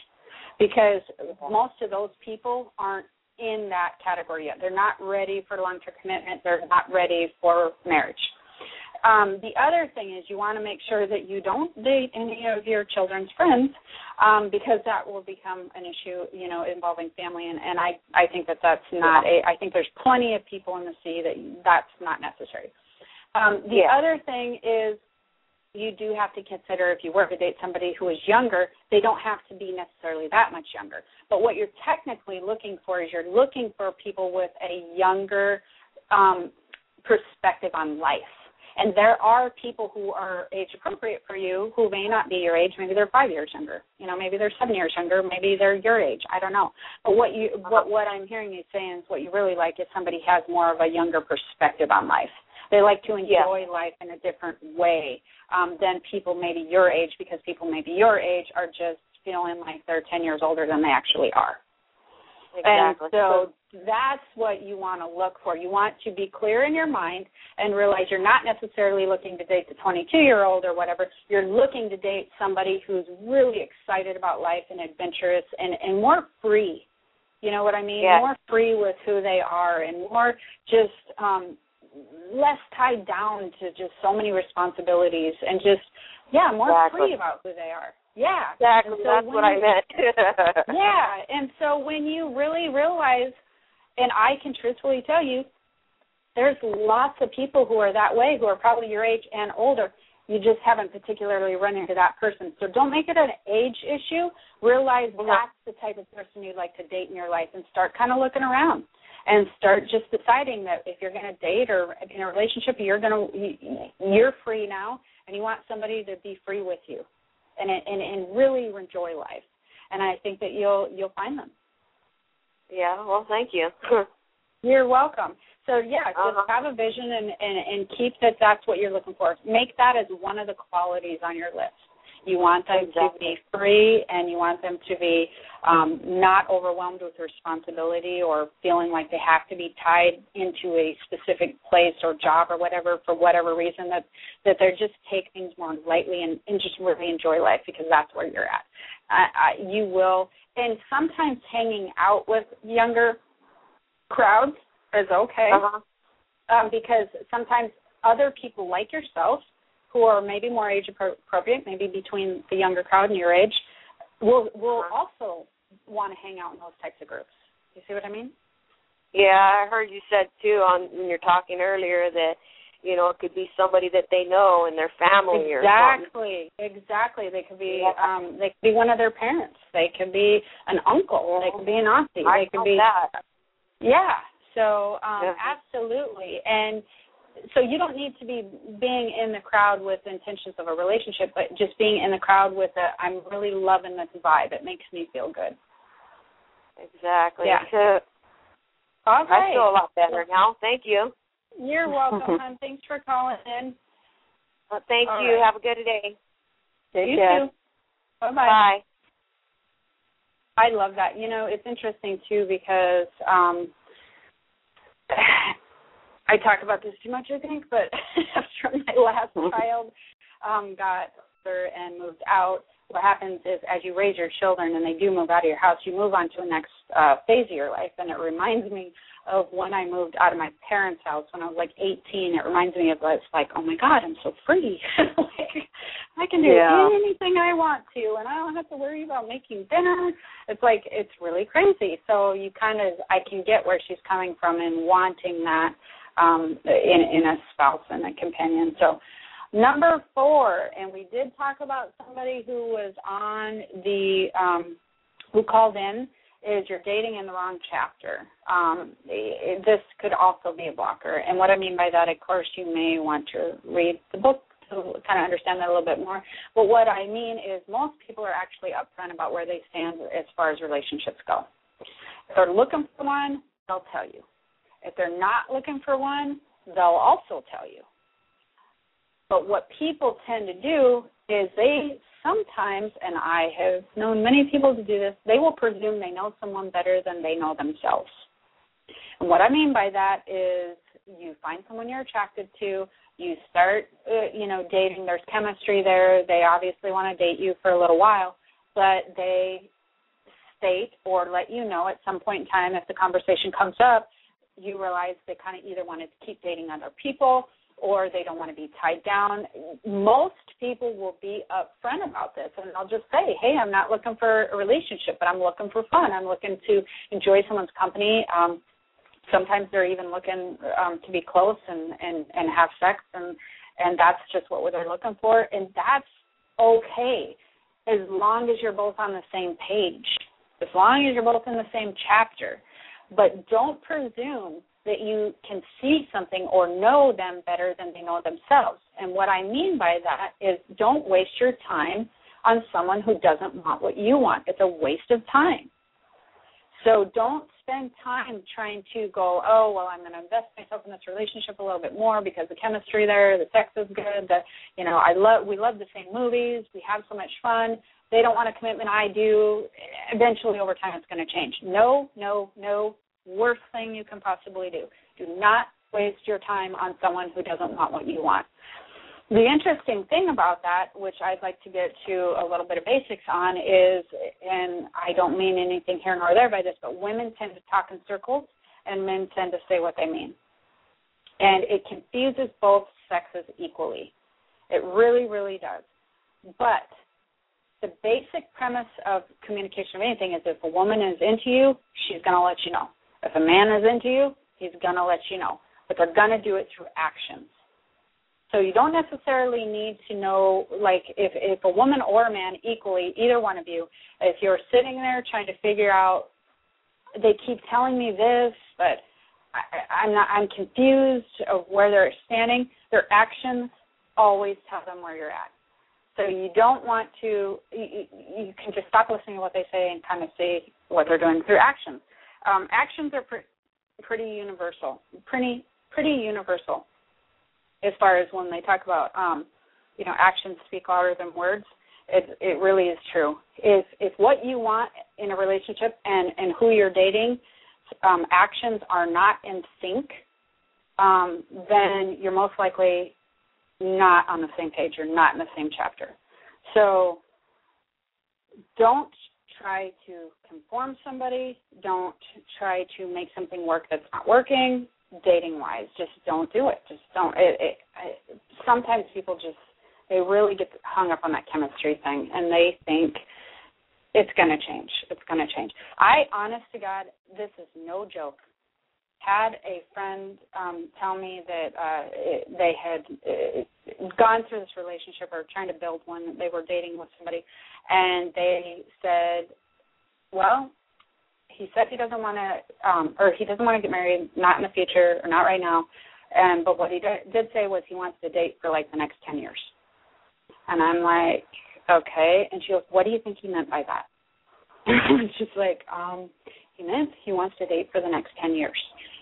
because most of those people aren't in that category yet. They're not ready for long-term commitment. They're not ready for marriage. Um, the other thing is you want to make sure that you don't date any of your children's friends um, because that will become an issue, you know, involving family. And, and I, I think that that's not a. I think there's plenty of people in the sea that that's not necessary. Um, the Yeah. other thing is you do have to consider if you were to date somebody who is younger, they don't have to be necessarily that much younger. But what you're technically looking for is you're looking for people with a younger um, perspective on life. And there are people who are age appropriate for you who may not be your age. Maybe they're five years younger. You know, maybe they're seven years younger. Maybe they're your age. I don't know. But what you what what I'm hearing you saying is what you really like is somebody has more of a younger perspective on life. They like to enjoy life in a different way um, than people maybe your age because people maybe your age are just feeling like they're 10 years older than they actually are. Exactly. And so that's what you want to look for. You want to be clear in your mind and realize you're not necessarily looking to date the 22 year old or whatever. You're looking to date somebody who's really excited about life and adventurous and, and more free. You know what I mean? Yeah. More free with who they are and more just um less tied down to just so many responsibilities and just yeah, more Exactly. free about who they are. Yeah. exactly. So That's what I meant. yeah, and so when you really realize, and I can truthfully tell you, there's lots of people who are that way who are probably your age and older. You just haven't particularly run into that person. So don't make it an age issue. Realize Mhm. that's the type of person you'd like to date in your life and start kind of looking around and start just deciding that if you're going to date or in a relationship, you're going to you're free now and you want somebody to be free with you and and and really enjoy life. And I think that you'll you'll find them. yeah. Well, thank you. You're welcome. So yeah, just Uh-huh. have a vision and, and and keep that that's what you're looking for. Make that as one of the qualities on your list. You want them to be free, and you want them to be um, not overwhelmed with responsibility or feeling like they have to be tied into a specific place or job or whatever for whatever reason. That that they're just take things more lightly and, and just really enjoy life because that's where you're at. I, I, you will, and sometimes hanging out with younger crowds is okay Uh-huh. um, because sometimes other people like yourself who are maybe more age appropriate, maybe between the younger crowd and your age, will will Uh-huh. also want to hang out in those types of groups. You see what I mean? Yeah, I heard you said too on when you're talking earlier that You know, it could be somebody that they know in their family exactly, or exactly Exactly. They could be Yeah. um they could be one of their parents. They could be an uncle. They could be an auntie. I they could be that. Yeah. So um Yeah. absolutely. And so you don't need to be being in the crowd with intentions of a relationship, but just being in the crowd with a I'm really loving this vibe. It makes me feel good. Exactly. Yeah. All right. I feel a lot better now. Thank you. You're welcome, hon. Thanks for calling in. Well, thank All you. right. Have a good day. Take you care. too. Bye bye. Bye. I love that. You know, it's interesting too because um I talk about this too much, I think, but after my last child um got older and moved out, what happens is as you raise your children and they do move out of your house, you move on to the next uh phase of your life and it reminds me of when I moved out of my parents' house when I was like 18. It reminds me of it's like, oh my God, I'm so free. like I can do Yeah. anything I want to, and I don't have to worry about making dinner. It's like it's really crazy. So you kind of, I can get where she's coming from in wanting that um, in in a spouse and a companion. So number four, and we did talk about somebody who was on the um, who called in is you're dating in the wrong chapter. Um, this could also be a blocker. And what I mean by that, of course, you may want to read the book to kind of understand that a little bit more. But what I mean is most people are actually upfront about where they stand as far as relationships go. If they're looking for one, they'll tell you. If they're not looking for one, they'll also tell you. But what people tend to do is they sometimes, and I have known many people to do this, they will presume they know someone better than they know themselves. And what I mean by that is you find someone you're attracted to, you start, uh, you know, dating, there's chemistry there, they obviously want to date you for a little while, but they state or let you know at some point in time if the conversation comes up, you realize they kind of either want to keep dating other people or they don't want to be tied down. Most people will be upfront about this and they'll just say, Hey, I'm not looking for a relationship, but I'm looking for fun. I'm looking to enjoy someone's company. Um, sometimes they're even looking um, to be close and, and, and have sex and, and that's just what they're looking for. And that's okay as long as you're both on the same page, as long as you're both in the same chapter. But don't presume that you can see something or know them better than they know themselves. And what I mean by that is don't waste your time on someone who doesn't want what you want. It's a waste of time. So don't spend time trying to go, oh, well, I'm going to invest myself in this relationship a little bit more because the chemistry there, the sex is good, the, you know, I love, we love the same movies, we have so much fun. They don't want a commitment, I do. Eventually, over time, it's going to change. No, no, no. Worst thing you can possibly do. Do not waste your time on someone who doesn't want what you want. The interesting thing about that, which I'd like to get to a little bit of basics on, is, and I don't mean anything here nor there by this, but women tend to talk in circles and men tend to say what they mean. And it confuses both sexes equally. It really, really does. But the basic premise of communication of anything is if a woman is into you, she's going to let you know. If a man is into you, he's going to let you know. But they're going to do it through actions. So you don't necessarily need to know, like, if if a woman or a man equally, either one of you, if you're sitting there trying to figure out, they keep telling me this, but I, I'm not, I'm confused of where they're standing. Their actions always tell them where you're at. So you don't want to, you, you can just stop listening to what they say and kind of see what they're doing through actions. Um, actions are pre- pretty universal, pretty pretty universal as far as when they talk about um, you know actions speak louder than words. It it really is true. If if what you want in a relationship and and who you're dating, um, actions are not in sync, um, then you're most likely not on the same page. You're not in the same chapter. So don't try to conform somebody. Don't try to make something work that's not working. Dating wise, just don't do it. Just don't. It, it, sometimes people just they really get hung up on that chemistry thing, and they think it's going to change. It's going to change. I, honest to God, this is no joke. Had a friend um tell me that uh it, they had uh, gone through this relationship or trying to build one. They were dating with somebody and they said well he said he doesn't want to um or he doesn't want to get married not in the future or not right now. And but what he did, did say was he wants to date for like the next 10 years. And i'm like okay. And she goes what do you think he meant by that? And she's like um he meant he wants to date for the next 10 years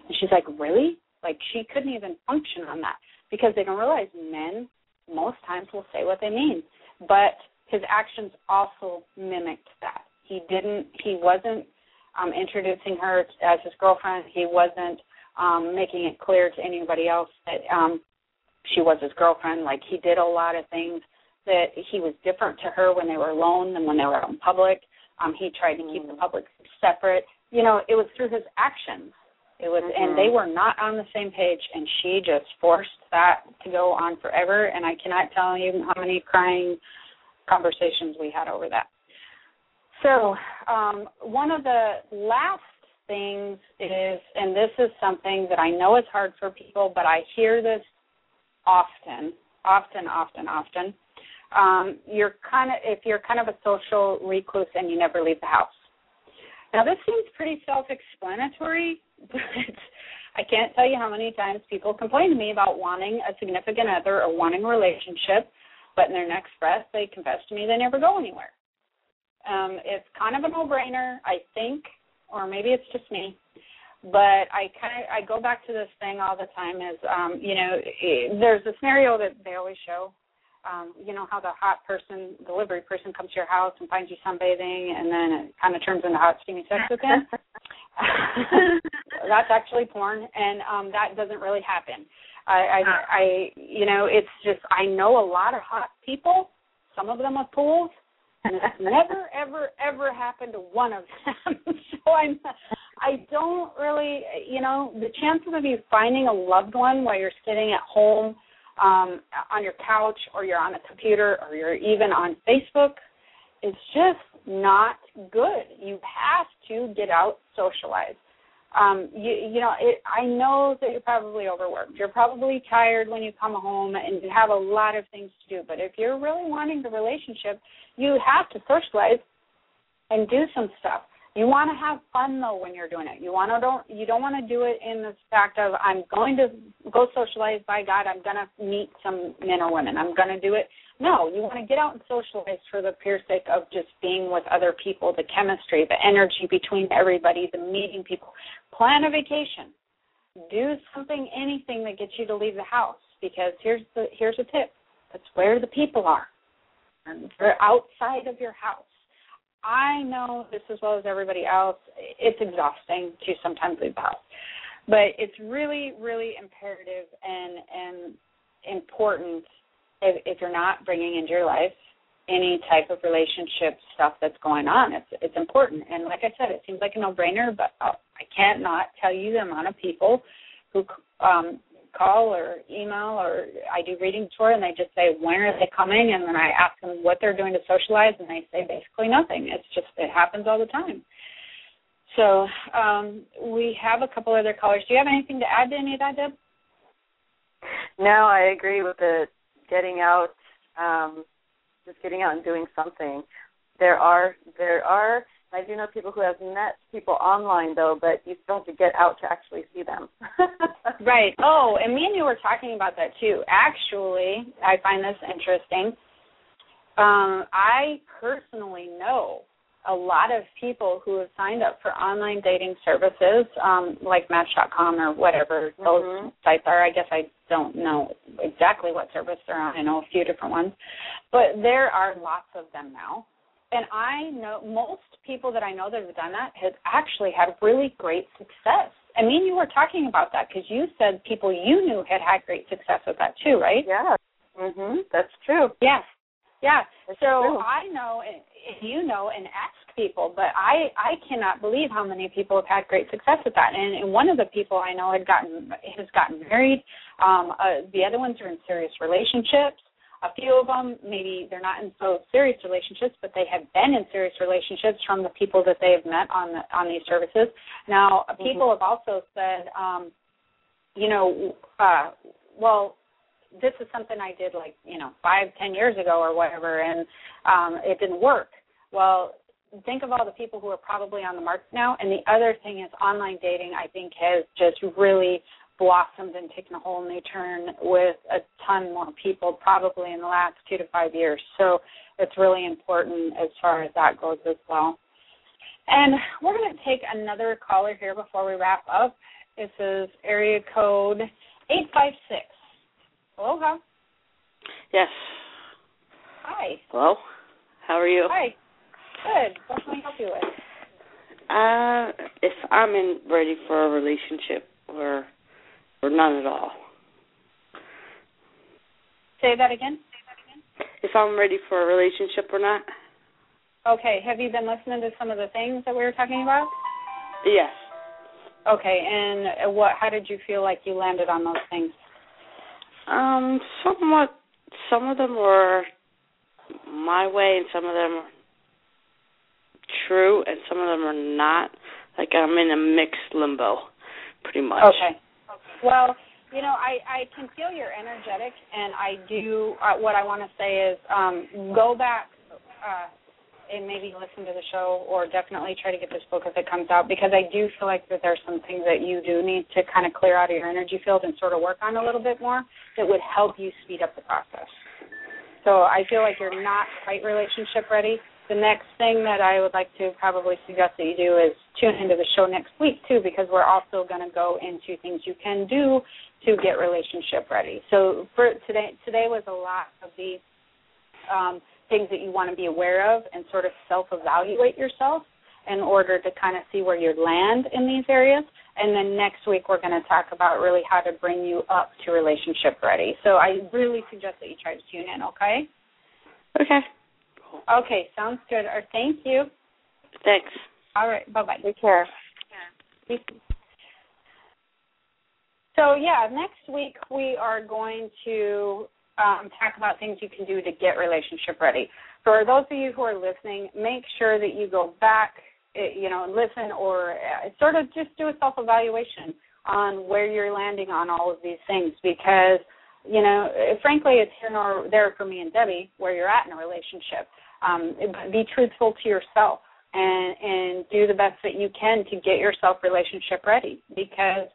and she's like, Really? Like she couldn't even function on that because they don't realize men most times will say what they mean. But his actions also mimicked that. He didn't he wasn't um introducing her as his girlfriend. He wasn't um making it clear to anybody else that um she was his girlfriend. Like he did a lot of things that he was different to her when they were alone than when they were out in public. Um he tried to keep the mm. public separate. You know, it was through his actions it was, mm-hmm. and they were not on the same page, and she just forced that to go on forever. And I cannot tell you how many crying conversations we had over that. So, um, one of the last things is, and this is something that I know is hard for people, but I hear this often, often, often, often. Um, you're kind of if you're kind of a social recluse and you never leave the house. Now, this seems pretty self-explanatory, but I can't tell you how many times people complain to me about wanting a significant other or wanting a relationship, but in their next breath they confess to me they never go anywhere. Um, it's kind of a no-brainer, I think, or maybe it's just me. But I kind of I go back to this thing all the time. Is um, you know, there's a scenario that they always show um, you know how the hot person, delivery person, comes to your house and finds you sunbathing, and then it kind of turns into hot steamy sex with him. That's actually porn, and um, that doesn't really happen. I, I, I, you know, it's just I know a lot of hot people. Some of them with pools, and it's never, ever, ever happened to one of them. so I'm, I don't really, you know, the chances of you finding a loved one while you're sitting at home um, on your couch or you're on a computer or you're even on Facebook is just not good. You have to get out, socialize. Um, you, you know, it, I know that you're probably overworked. You're probably tired when you come home and you have a lot of things to do. But if you're really wanting the relationship, you have to socialize and do some stuff. You want to have fun though when you're doing it. You want to don't you don't want to do it in the fact of I'm going to go socialize. By God, I'm going to meet some men or women. I'm going to do it. No, you want to get out and socialize for the pure sake of just being with other people, the chemistry, the energy between everybody, the meeting people. Plan a vacation. Do something, anything that gets you to leave the house. Because here's the here's a tip. That's where the people are. And they're outside of your house I know this as well as everybody else. It's exhausting to sometimes leave house, but it's really, really imperative and and important if, if you're not bringing into your life any type of relationship stuff that's going on. It's it's important, and like I said, it seems like a no-brainer, but I can't not tell you the amount of people who um, call or email or I do readings for and they just say when are they coming and then I ask them what they're doing to socialize and they say basically nothing. It's just it happens all the time. So um, we have a couple other callers. Do you have anything to add to any of that, Deb? No, I agree with the getting out, um, just getting out and doing something. There are there are I do know people who have met people online though, but you still have to get out to actually see them. right. Oh, and me and you were talking about that too. Actually, I find this interesting. Um, I personally know a lot of people who have signed up for online dating services, um, like Match.com or whatever those mm-hmm. sites are. I guess I don't know exactly what service they're on. I know a few different ones, but there are lots of them now and I know most people that I know that have done that have actually had really great success. I mean, you were talking about that because you said people you knew had had great success with that too, right? Yeah. Mhm. That's true. Yes. Yeah. That's so true. I know, and you know, and ask people, but I I cannot believe how many people have had great success with that. And, and one of the people I know had gotten has gotten married. Um, uh, the other ones are in serious relationships. A few of them. Maybe they're not in so serious relationships but they have been in serious relationships from the people that they have met on the, on these services. Now mm-hmm. people have also said um you know uh well this is something i did like you know five ten years ago or whatever and um it didn't work. Well think of all the people who are probably on the market now and the other thing is online dating i think has just really blossomed and taken a whole new turn with a ton more people probably in the last two to five years. So it's really important as far as that goes as well. And we're going to take another caller here before we wrap up. This is area code 856. Aloha. Yes. Hi. Hello. How are you? Hi. Good. What can I help you with? Uh, if I'm in ready for a relationship or or none at all. Say that again. Say that again. If I'm ready for a relationship or not. Okay. Have you been listening to some of the things that we were talking about? Yes. Okay. And what? How did you feel like you landed on those things? Um, somewhat. Some of them were my way, and some of them are true, and some of them are not. Like I'm in a mixed limbo, pretty much. Okay. Well, you know, I I can feel you're energetic, and I do. Uh, what I want to say is, um, go back uh, and maybe listen to the show, or definitely try to get this book if it comes out, because I do feel like that there's some things that you do need to kind of clear out of your energy field and sort of work on a little bit more that would help you speed up the process. So I feel like you're not quite relationship ready, the next thing that I would like to probably suggest that you do is tune into the show next week too, because we're also going to go into things you can do to get relationship ready. So for today, today was a lot of the um, things that you want to be aware of and sort of self-evaluate yourself in order to kind of see where you land in these areas. And then next week we're going to talk about really how to bring you up to relationship ready. So I really suggest that you try to tune in. Okay. Okay. Okay, sounds good. Or thank you. Thanks. All right. Bye bye. Take care. Yeah. So yeah, next week we are going to um, talk about things you can do to get relationship ready. For those of you who are listening, make sure that you go back, eh, you know, and listen or uh, sort of just do a self evaluation on where you're landing on all of these things because you know, frankly, it's here nor there for me and Debbie where you're at in a relationship. Um, be truthful to yourself and and do the best that you can to get yourself relationship ready because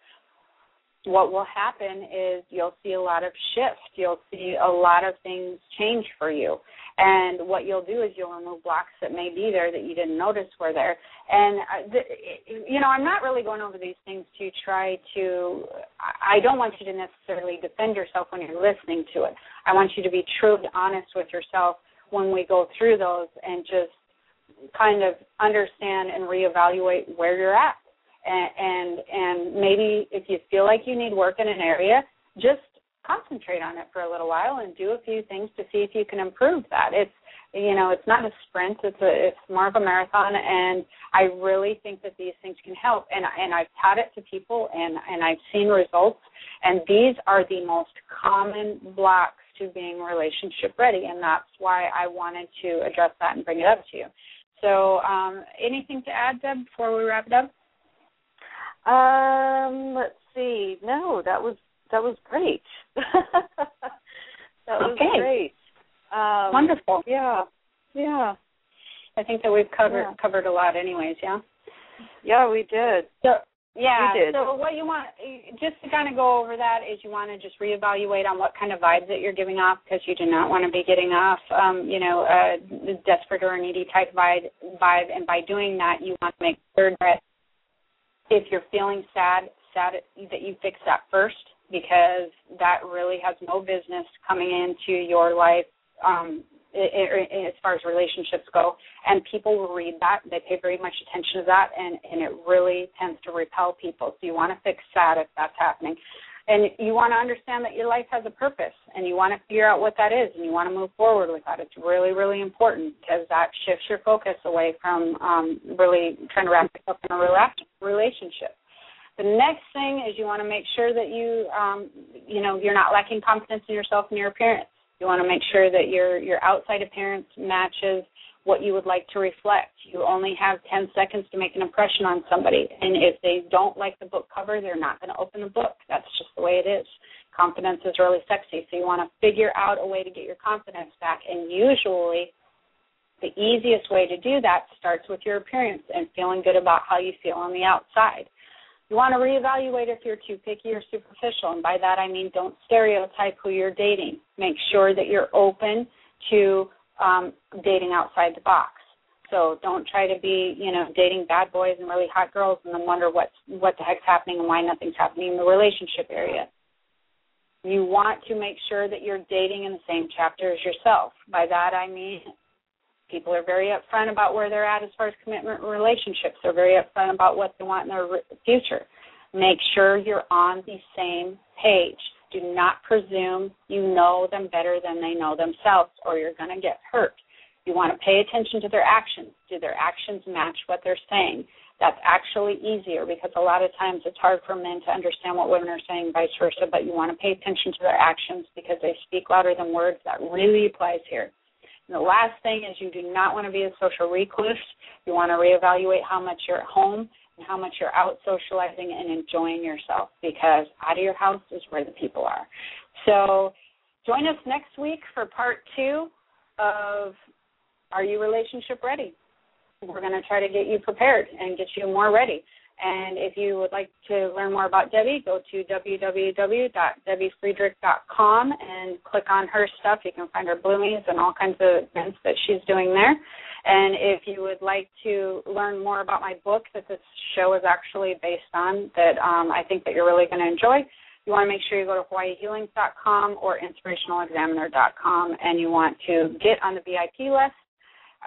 what will happen is you'll see a lot of shift. You'll see a lot of things change for you. And what you'll do is you'll remove blocks that may be there that you didn't notice were there. And, uh, the, you know, I'm not really going over these things to try to, I don't want you to necessarily defend yourself when you're listening to it. I want you to be truly honest with yourself when we go through those and just kind of understand and reevaluate where you're at. And, and and maybe if you feel like you need work in an area, just concentrate on it for a little while and do a few things to see if you can improve that. It's you know, it's not a sprint, it's a it's more of a marathon and I really think that these things can help. And and I've taught it to people and and I've seen results. And these are the most common blocks to being relationship ready and that's why I wanted to address that and bring it up to you. So, um, anything to add, Deb, before we wrap it up? Um, let's see. No, that was that was great. that was okay. great. Um, Wonderful. Yeah. Yeah. I think that we've covered yeah. covered a lot anyways, yeah. Yeah, we did. So yeah. So what you want just to kind of go over that is you want to just reevaluate on what kind of vibes that you're giving off because you do not want to be getting off um, you know, a desperate or needy type vibe vibe and by doing that you want to make sure that if you're feeling sad, sad that you fix that first because that really has no business coming into your life um, as far as relationships go. And people will read that; they pay very much attention to that, and and it really tends to repel people. So you want to fix that if that's happening and you want to understand that your life has a purpose and you want to figure out what that is and you want to move forward with that it's really really important because that shifts your focus away from um, really trying to wrap yourself in a relationship the next thing is you want to make sure that you um, you know you're not lacking confidence in yourself and your appearance you want to make sure that your your outside appearance matches what you would like to reflect. You only have 10 seconds to make an impression on somebody. And if they don't like the book cover, they're not going to open the book. That's just the way it is. Confidence is really sexy. So you want to figure out a way to get your confidence back. And usually, the easiest way to do that starts with your appearance and feeling good about how you feel on the outside. Want to reevaluate if you're too picky or superficial. And by that, I mean don't stereotype who you're dating. Make sure that you're open to um, dating outside the box. So don't try to be, you know, dating bad boys and really hot girls and then wonder what's what the heck's happening and why nothing's happening in the relationship area. You want to make sure that you're dating in the same chapter as yourself. By that I mean people are very upfront about where they're at as far as commitment and relationships. They're very upfront about what they want in their future. Make sure you're on the same page. Do not presume you know them better than they know themselves, or you're going to get hurt. You want to pay attention to their actions. Do their actions match what they're saying? That's actually easier because a lot of times it's hard for men to understand what women are saying, vice versa. But you want to pay attention to their actions because they speak louder than words. That really applies here. And the last thing is you do not want to be a social recluse. You want to reevaluate how much you're at home and how much you're out socializing and enjoying yourself because out of your house is where the people are. So join us next week for part two of Are You Relationship Ready? We're going to try to get you prepared and get you more ready. And if you would like to learn more about Debbie, go to www.debbiefriedrich.com and click on her stuff. You can find her bloomies and all kinds of events that she's doing there. And if you would like to learn more about my book that this show is actually based on, that um, I think that you're really going to enjoy, you want to make sure you go to hawaiihealings.com or inspirationalexaminer.com and you want to get on the VIP list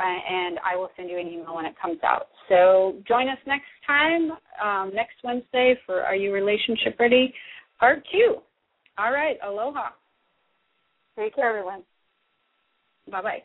and I will send you an email when it comes out. So join us next time, um, next Wednesday for Are You Relationship Ready? Part two. All right, aloha. Take care, everyone. Bye bye.